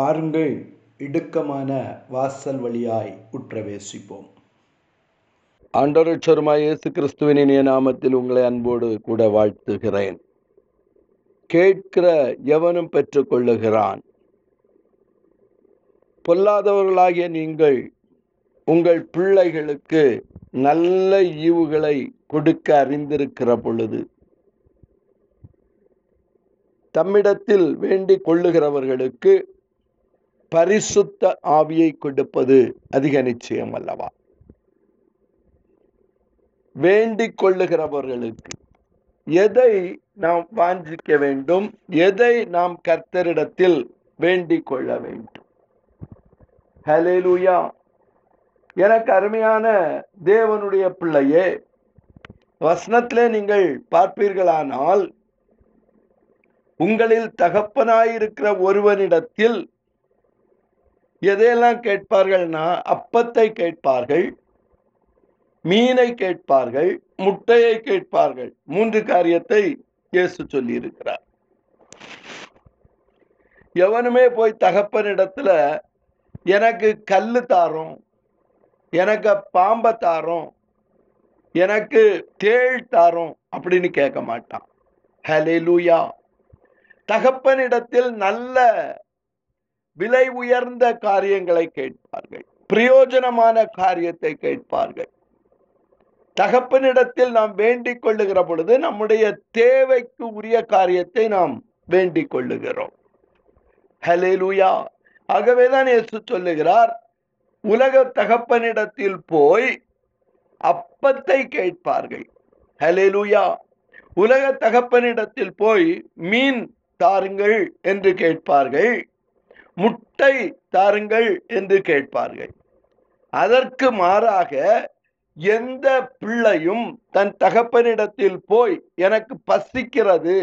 பாருங்கள் இடுக்கமான வாசல் வழியாய் உற்றவேசிப்போம். ஆண்டவரட்சருமாய் இயேசு கிறிஸ்துவின் நாமத்தில் உங்களை அன்போடு கூட வாழ்த்துகிறேன். கேட்கிற எவனும் பெற்றுக்கொள்ளுகிறான்? பொல்லாதவர்களாகிய நீங்கள் உங்கள் பிள்ளைகளுக்கு நல்ல ஈவுகளை கொடுக்க அறிந்திருக்கிற பொழுது தம்மிடத்தில் வேண்டிக் கொள்ளுகிறவர்களுக்கு பரிசுத்த ஆவியை கொடுப்பது அதிக நிச்சயம் அல்லவா? வேண்டிக் கொள்ளுகிறவர்களுக்கு எதை நாம் வாஞ்சிக்க வேண்டும்? எதை நாம் கர்த்தரிடத்தில் வேண்டிக் கொள்ள வேண்டும்? ஹலேலூயா எனக்கு அருமையான தேவனுடைய பிள்ளையே வசனத்திலே நீங்கள் பார்ப்பீர்களானால் உங்களில் தகப்பனாயிருக்கிற ஒருவனிடத்தில் எதையெல்லாம் கேட்பார்கள்னா அப்பத்தை கேட்பார்கள் மீனை கேட்பார்கள் முட்டையை கேட்பார்கள். மூன்று காரியத்தை இயேசு சொல்லி இருக்கிறார் எவனுமே போய் தகப்பனிடத்துல எனக்கு கல்லு தாரும் எனக்கு பாம்பை தாரும் எனக்கு தேள் தாரும் அப்படின்னு கேட்க மாட்டான். ஹலே லூயா தகப்பனிடத்தில் நல்ல விலை உயர்ந்த காரியங்களை கேட்பார்கள். பிரயோஜனமான காரியத்தை கேட்பார்கள். தகப்பனிடத்தில் நாம் வேண்டிக் கொள்ளுகிற பொழுது நம்முடைய தேவைக்கு உரிய காரியத்தை நாம் வேண்டிக் கொள்ளுகிறோம். ஹலேலுயா ஆகவேதான் இயேசு சொல்லுகிறார் உலக தகப்பனிடத்தில் போய் அப்பத்தை கேட்பார்கள். ஹலேலுயா உலக தகப்பனிடத்தில் போய் மீன் தாருங்கள் என்று கேட்பார்கள். முட்டை தாருங்கள் என்று கேட்பார்கள். அதற்கு மாறாக எந்த பிள்ளையும் தன் தகப்பனிடத்தில் போய் எனக்கு பசிக்கிறது.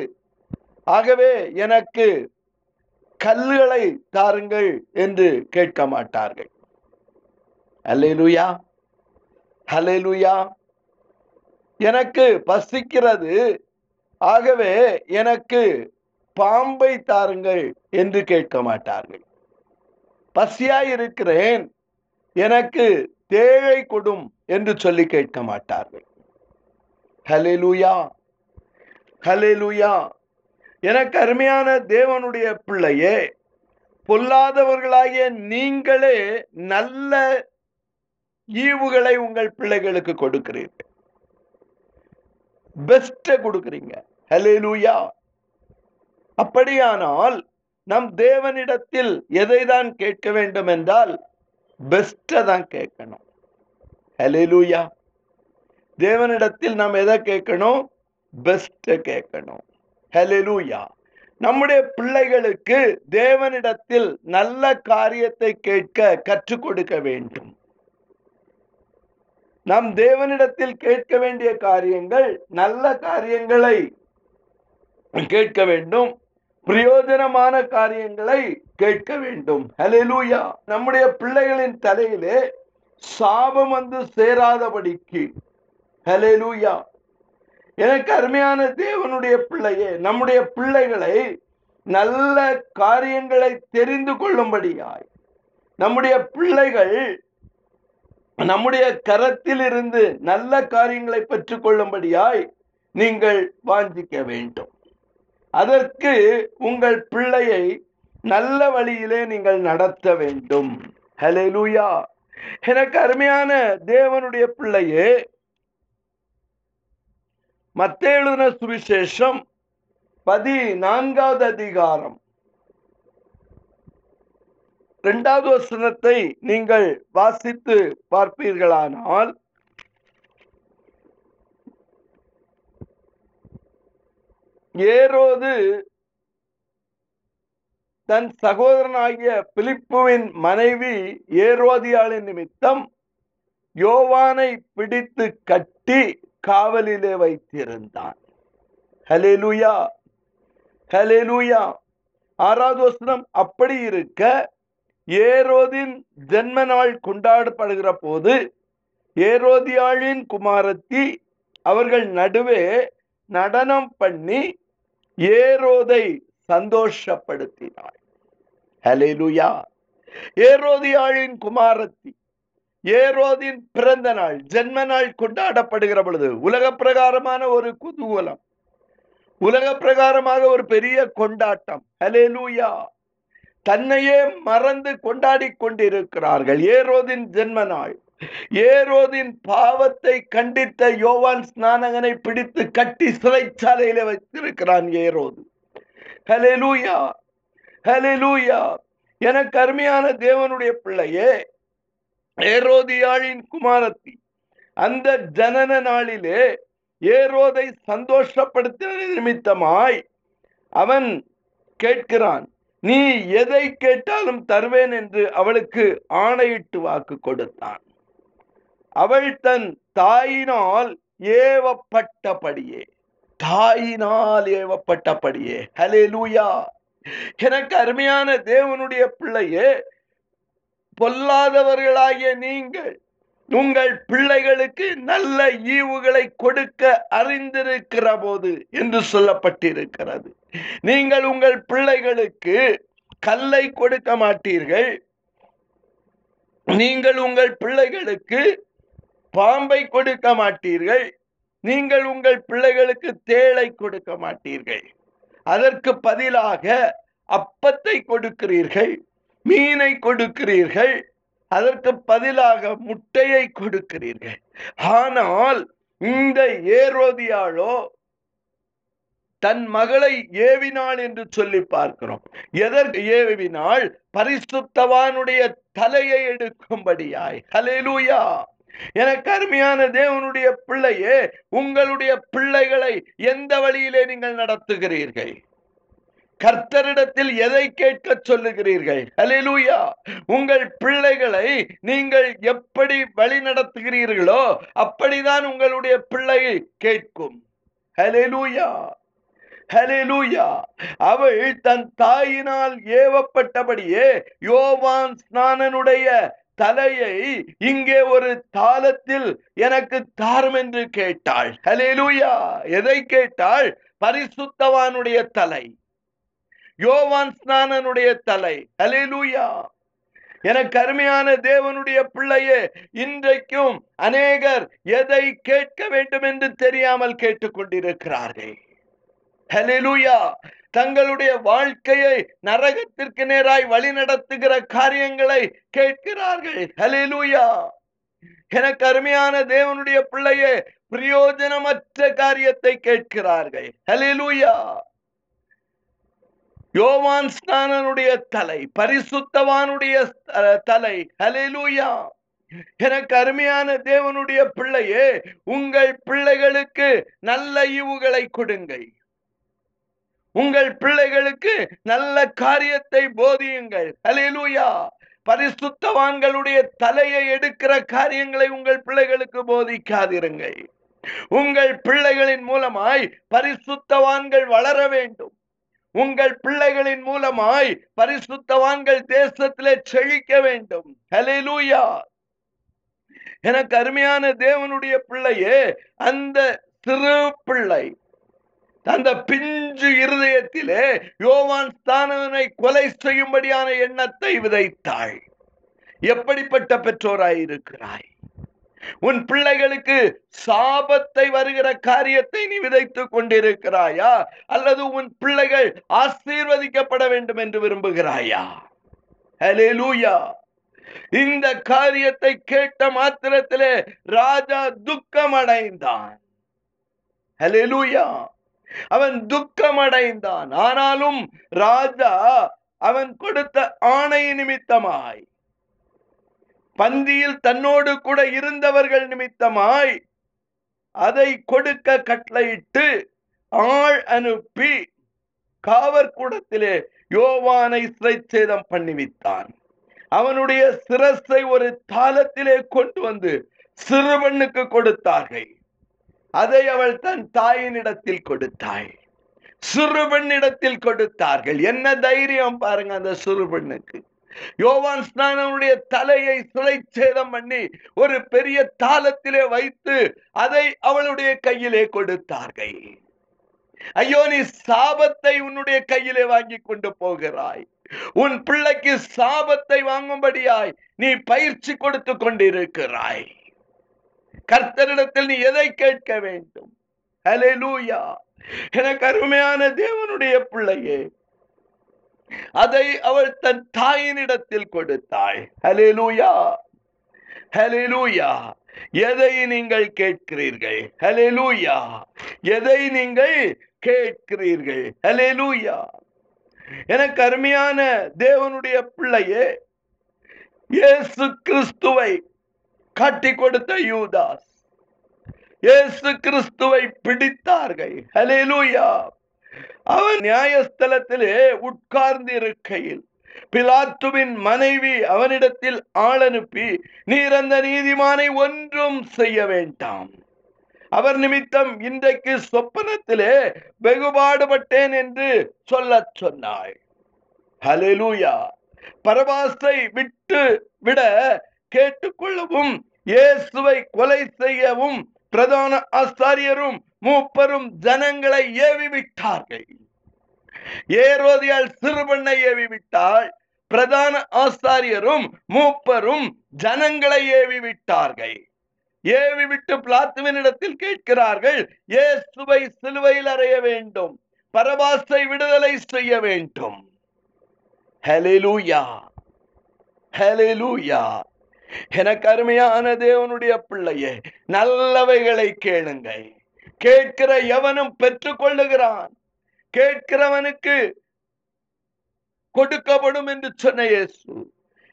ஆகவே எனக்கு கல்லுகளை தாருங்கள் என்று கேட்க மாட்டார்கள். அல்லேலுயா. ஹலேலுயா எனக்கு பசிக்கிறது. ஆகவே எனக்கு பாம்பை தாருங்கள் என்று கேட்க மாட்டார்கள். பசியாய் இருக்கிறேன் எனக்கு தேவை கொடும் என்று சொல்லி கேட்க மாட்டார்கள். ஹலேலுயா ஹலேலுயா எனக்கு அருமையான தேவனுடைய பிள்ளையே பொல்லாதவர்களாகிய நீங்களே நல்ல ஈவுகளை உங்கள் பிள்ளைகளுக்கு கொடுக்கிறீர்கள். பெஸ்ட கொடுக்குறீங்க. ஹலேலுயா அப்படியானால் நம் தேவனிடத்தில் எதை தான் கேட்க வேண்டும் என்றால் பெஸ்ட தான் கேட்கணும். ஹலேலூயா தேவனிடத்தில் நாம் எதை கேட்கணும்? பெஸ்ட கேட்கணும். ஹலேலூயா நம்முடைய பிள்ளைகளுக்கு தேவனிடத்தில் நல்ல காரியத்தை கேட்க கற்றுக் கொடுக்க வேண்டும். நாம் தேவனிடத்தில் கேட்க வேண்டிய காரியங்கள் நல்ல காரியங்களை கேட்க வேண்டும். பிரயோஜனமான காரியங்களை கேட்க வேண்டும். ஹலெலூயா நம்முடைய பிள்ளைகளின் தலையிலே சாபம் வந்து சேராதபடிக்கு. ஹலெலூயா எனக்கு அருமையான தேவனுடைய பிள்ளையே நம்முடைய பிள்ளைகளை நல்ல காரியங்களை தெரிந்து கொள்ளும்படியாய். நம்முடைய பிள்ளைகள் நம்முடைய கரத்தில் இருந்து நல்ல காரியங்களை பெற்றுக்கொள்ளும்படியாய் நீங்கள் வாஞ்சிக்க வேண்டும். அதற்கு உங்கள் பிள்ளையை நல்ல வழியிலே நீங்கள் நடத்த வேண்டும். ஹலெலூயா எனக்கு அருமையான தேவனுடைய பிள்ளையே மத்தேழுன சுவிசேஷம் பதினான்காவது அதிகாரம். இரண்டாவது வசனத்தை நீங்கள் வாசித்து பார்ப்பீர்களானால் ஏரோது தன் சகோதரனாகிய பிலிப்புவின் மனைவி ஏரோதியாளின் நிமித்தம் யோவானை பிடித்து கட்டி காவலிலே வைத்திருந்தான். ஹலேலுயா ஹலேலுயா ஆறாவது வசனம் அப்படி இருக்க ஏரோதின் ஜென்ம நாள் கொண்டாடப்படுகிற போது ஏரோதியாளின் குமாரத்தி அவர்கள் நடுவே நடனம் பண்ணி ஏரோதை சந்தோஷப்படுத்தினாள் ஹalleluya. ஏரோதியாளின் குமாரத்தி ஏரோதின் பிறந்த நாள் ஜென்ம நாள் கொண்டாடப்படுகிற பொழுது உலக பிரகாரமான ஒரு குதூகலம் உலக பிரகாரமாக ஒரு பெரிய கொண்டாட்டம். ஹalleluya. தன்னையே மறந்து கொண்டாடி கொண்டிருக்கிறார்கள். ஏரோதின் ஜென்ம நாள். ஏரோதின் பாவத்தை கண்டித்த யோவான் ஸ்நானகனை பிடித்து கட்டி சிறைச்சாலையில வைத்திருக்கிறான் ஏரோது. ஹலெலூயா ஹலெலூயா எனக்கு அருமையான தேவனுடைய பிள்ளையே ஏரோதியாளின் குமாரத்தி அந்த ஜனன நாளிலே ஏரோதை சந்தோஷப்படுத்தின நிமித்தமாய் அவன் கேட்கிறான் நீ எதை கேட்டாலும் தருவேன் என்று அவளுக்கு ஆணையிட்டு வாக்கு கொடுத்தான். அவள் தன் தாயினால் ஏவப்பட்டபடியே. தாயினால் ஏவப்பட்டபடியே. ஹலே லூயா எனக்கு அருமையான தேவனுடைய பிள்ளையே பொல்லாதவர்களாகிய நீங்கள் உங்கள் பிள்ளைகளுக்கு நல்ல ஈவுகளை கொடுக்க அறிந்திருக்கிற போது என்று சொல்லப்பட்டிருக்கிறது. நீங்கள் உங்கள் பிள்ளைகளுக்கு கல்லை கொடுக்க மாட்டீர்கள். நீங்கள் உங்கள் பிள்ளைகளுக்கு பாம்பை கொடுக்க மாட்டீர்கள். நீங்கள் உங்கள் பிள்ளைகளுக்கு தேளை கொடுக்க மாட்டீர்கள். அதற்கு பதிலாக அப்பத்தை கொடுக்கிறீர்கள் மீனை கொடுக்கிறீர்கள் அதற்கு பதிலாக முட்டையை கொடுக்கிறீர்கள். ஆனால் இந்த ஏரோதியாளோ தன் மகளை ஏவினாள் என்று சொல்லி பார்க்கிறோம். எதற்கு ஏவினாள் பரிசுத்தவானுடைய தலையை எடுக்கும்படியாய். ஹalleluya. எனக்கு அருமையான தேவனுடைய பிள்ளையே உங்களுடைய பிள்ளைகளை எந்த வழியிலே நீங்கள் நடத்துகிறீர்கள்? கர்த்தரிடத்தில் எதை கேட்க சொல்லுகிறீர்கள்? ஹalleluya. உங்கள் பிள்ளைகளை நீங்கள் எப்படி வழி நடத்துகிறீர்களோ அப்படிதான் உங்களுடைய பிள்ளை கேட்கும். ஹalleluya. ஹalleluya. அவள் தன் தாயினால் ஏவப்பட்டபடியே யோவான் ஸ்நானனுடைய தலையை இங்கே ஒரு தாளத்தில் எனக்கு தாரும் என்று கேட்டாள். ஹலேலூயா எதை கேட்டாள்? பரிசுத்தவானுடைய தலை. யோவான் ஸ்நானனுடைய தலை. ஹலேலூயா எனக்கு அருமையான தேவனுடைய பிள்ளையே இன்றைக்கும் அநேகர் எதை கேட்க வேண்டும் என்று தெரியாமல் கேட்டுக்கொண்டிருக்கிறார்கள். ஹலெலுயா தங்களுடைய வாழ்க்கையை நரகத்திற்கு நேராய் வழி நடத்துகிற காரியங்களை கேட்கிறார்கள். ஹலெலுயா எனக்கு அருமையான தேவனுடைய பிள்ளையே பிரயோஜனமற்ற காரியத்தை கேட்கிறார்கள். ஹலெலுயா யோவான் ஸ்நானனுடைய தலை பரிசுத்தவானுடைய தலை. ஹலெலுயா எனக்கு அருமையான தேவனுடைய பிள்ளையே உங்கள் பிள்ளைகளுக்கு நல்ல ஈவுகளை கொடுங்கள். உங்கள் பிள்ளைகளுக்கு நல்ல காரியத்தை போதியுங்கள். அலையலூயா பரிசுத்தவான்களுடைய தலையை எடுக்கிற காரியங்களை உங்கள் பிள்ளைகளுக்கு போதிக்காதிருங்கள். உங்கள் பிள்ளைகளின் மூலமாய் பரிசுத்தவான்கள் வளர வேண்டும். உங்கள் பிள்ளைகளின் மூலமாய் பரிசுத்தவான்கள் தேசத்திலே செழிக்க வேண்டும். ஹalleluya எனக்கு அருமையான தேவனுடைய பிள்ளையே அந்த சிறு பிள்ளை அந்த பிஞ்சு இருதயத்திலே யோவான் ஸ்தானவனை கொலை செய்யும்படியான எண்ணத்தை விதைத்தாள். எப்படிப்பட்ட பெற்றோராய் இருக்கிறாய்? உன் பிள்ளைகளுக்கு சாபத்தை வருகிற காரியத்தை நீ விதைத்துக் கொண்டிருக்கிறாயா? அல்லது உன் பிள்ளைகள் ஆசீர்வதிக்கப்பட வேண்டும் என்று விரும்புகிறாயா? லூயா இந்த காரியத்தை கேட்ட மாத்திரத்திலே ராஜா துக்கம் அடைந்தான் ஹலே லூயா அவன் துக்கம் அடைந்தான் ஆனாலும் ராஜா அவன் கொடுத்த ஆணை நிமித்தமாய் பந்தியில் தன்னோடு கூட இருந்தவர்கள் நிமித்தமாய் அதை கொடுக்க கட்டளையிட்டு ஆள் அனுப்பி காவற்கூடத்திலே யோவானை சிறைச்சேதம் பண்ணிவித்தான். அவனுடைய சிரஸை ஒரு தாளத்திலே கொண்டு வந்து சிறுவனுக்கு கொடுத்தார்கள். அதை அவள் தன் தாயினிடத்தில் கொடுத்தாள். சிறுபெண்ணிடத்தில் கொடுத்தார்கள். என்ன தைரியம் பாருங்க அந்த சிறுபெண்ணுக்கு யோவான் ஸ்நானனுடைய தலையை சிறைச்சேதம் பண்ணி ஒரு பெரிய தாளத்திலே வைத்து அதை அவளுடைய கையிலே கொடுத்தார்கள். ஐயோ நீ சாபத்தை உன்னுடைய கையிலே வாங்கி கொண்டு போகிறாய். உன் பிள்ளைக்கு சாபத்தை வாங்கும்படியாய் நீ பயிற்சி கொடுத்து கொண்டிருக்கிறாய். கர்த்தரிடத்தில் நீ எதை கேட்க வேண்டும்? ஹalleluya எனக்கு அருமையான தேவனுடைய பிள்ளையே அதை அவள் தன் தாயினிடத்தில் கொடுத்தாள். ஹலே லூயா எதை நீங்கள் கேட்கிறீர்கள்? ஹalleluya எதை நீங்கள் கேட்கிறீர்கள்? ஹalleluya எனக்கு அருமையான தேவனுடைய பிள்ளையே இயேசு கிறிஸ்துவை காட்டி கொடுத்த யூதாஸ். இயேசு கிறிஸ்துவை பிடித்தார்கள். ஹலேலூயா அவன் நியாயஸ்தலத்திலே உட்கார்ந்து இருக்கையில் பிலாத்துவின் மனைவி அவனிடத்தில் ஆள் அனுப்பி நீர் அந்த நீதிமானை ஒன்றும் செய்ய வேண்டாம். அவர் நிமித்தம் இன்றைக்கு சொப்பனத்திலே வெகுபாடுபட்டேன் என்று சொல்ல சொன்னாள். ஹலெலூயா பரபாசை விட்டு விட கேட்டுக்கொள்ளவும் இயேசுவை கொலை செய்யவும் பிரதான ஆசாரியரும் மூப்பரும் ஜனங்களை ஏவி விட்டார்கள் ஏரோதியால் சிறுபண்ணை ஏவி விட்டால் பிரதான ஆசாரியரும் மூப்பரும் ஜனங்களை ஏவி விட்டார்கள் ஏவி விட்டு பிளாத்துவினிடத்தில் கேட்கிறார்கள் இயேசுவை சிலுவையில் அறைய வேண்டும் பரபாசை விடுதலை செய்ய வேண்டும். ஹalleluya ஹalleluya. எனக்கு அருமையான தேவனுடைய பிள்ளையே நல்லவைகளை கேளுங்கள். கேட்கிற எவனும் பெற்றுக் கொள்ளுகிறான் கேட்கிறவனுக்கு கொடுக்கப்படும் என்று சொன்ன இயேசு.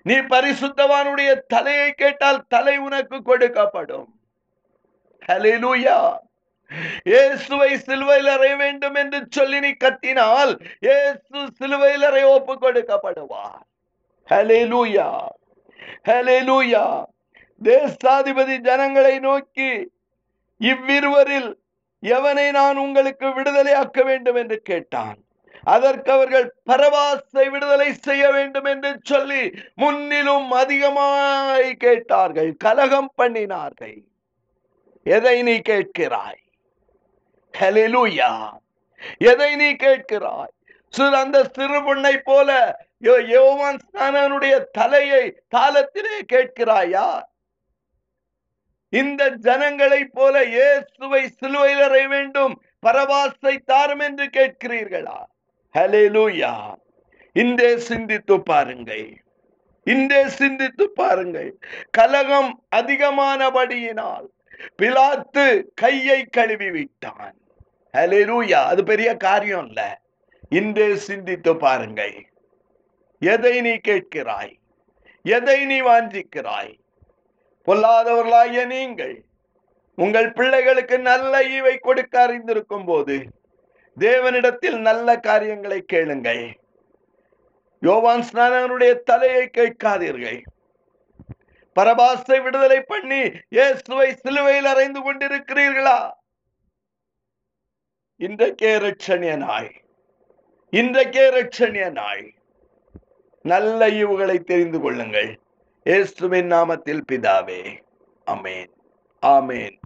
நீ பரிசுத்தவானுடைய தலையை கேட்டால் தலை உனக்கு கொடுக்கப்படும். இயேசுவை சிலுவையில் அறைய வேண்டும் என்று சொல்லி நீ கத்தினால் இயேசு சிலுவையில் அறைய ஒப்பு கொடுக்கப்படுவார். ஹalleluya ஹலெலூயா தேசாதிபதி ஜனங்களை நோக்கி இவ்விருவரில் எவனை நான் உங்களுக்கு விடுதலையாக்க வேண்டும் என்று கேட்டான். அதற்கு அவர்கள் பரவாசை விடுதலை செய்ய வேண்டும் என்று சொல்லி முன்னிலும் அதிகமாய் கேட்டார்கள். கலகம் பண்ணினார்கள். எதை நீ கேட்கிறாய்? ஹalleluya எதை நீ கேட்கிறாய்? அந்த சிறுபெண்ணை போல யோ- யோவான் ஸ்நானனுடைய தலையை தாளத்திலே கேட்கிறாயா? இந்த ஜனங்களை போல இயேசுவை சிலுவையில் அறைய வேண்டும் பரவாசை தாரும் என்று கேட்கிறீர்களா? ஹலே லூயா இன்றே சிந்தித்து பாருங்கள். இன்றே சிந்தித்து பாருங்கள். கலகம் அதிகமானபடியினால் பிலாத்து கையை கழுவி விட்டான் ஹலே லூயா அது பெரிய காரியம் இல்ல. இன்றே சிந்தித்து பாருங்கள். எதை நீ கேட்கிறாய்? எதை நீ வாஞ்சிக்கிறாய்? பொல்லாதவர்களாகிய நீங்கள் உங்கள் பிள்ளைகளுக்கு நல்ல ஈவை கொடுக்க அறிந்திருக்கும் போது தேவனிடத்தில் நல்ல காரியங்களை கேளுங்கள். யோவான் ஸ்நானனுடைய தலையை கேட்காதீர்கள். பரபாசை விடுதலை பண்ணி இயேசுவை சிலுவையில் அறைந்து கொண்டிருக்கிறீர்களா? இன்றைக்கே ரட்சணிய நாய் இன்றைக்கே ரட்சணிய நாள். நல்ல இவுகளை தெரிந்து கொள்ளுங்கள். இயேசுவின் நாமத்தில் பிதாவே. அமேன் ஆமேன்.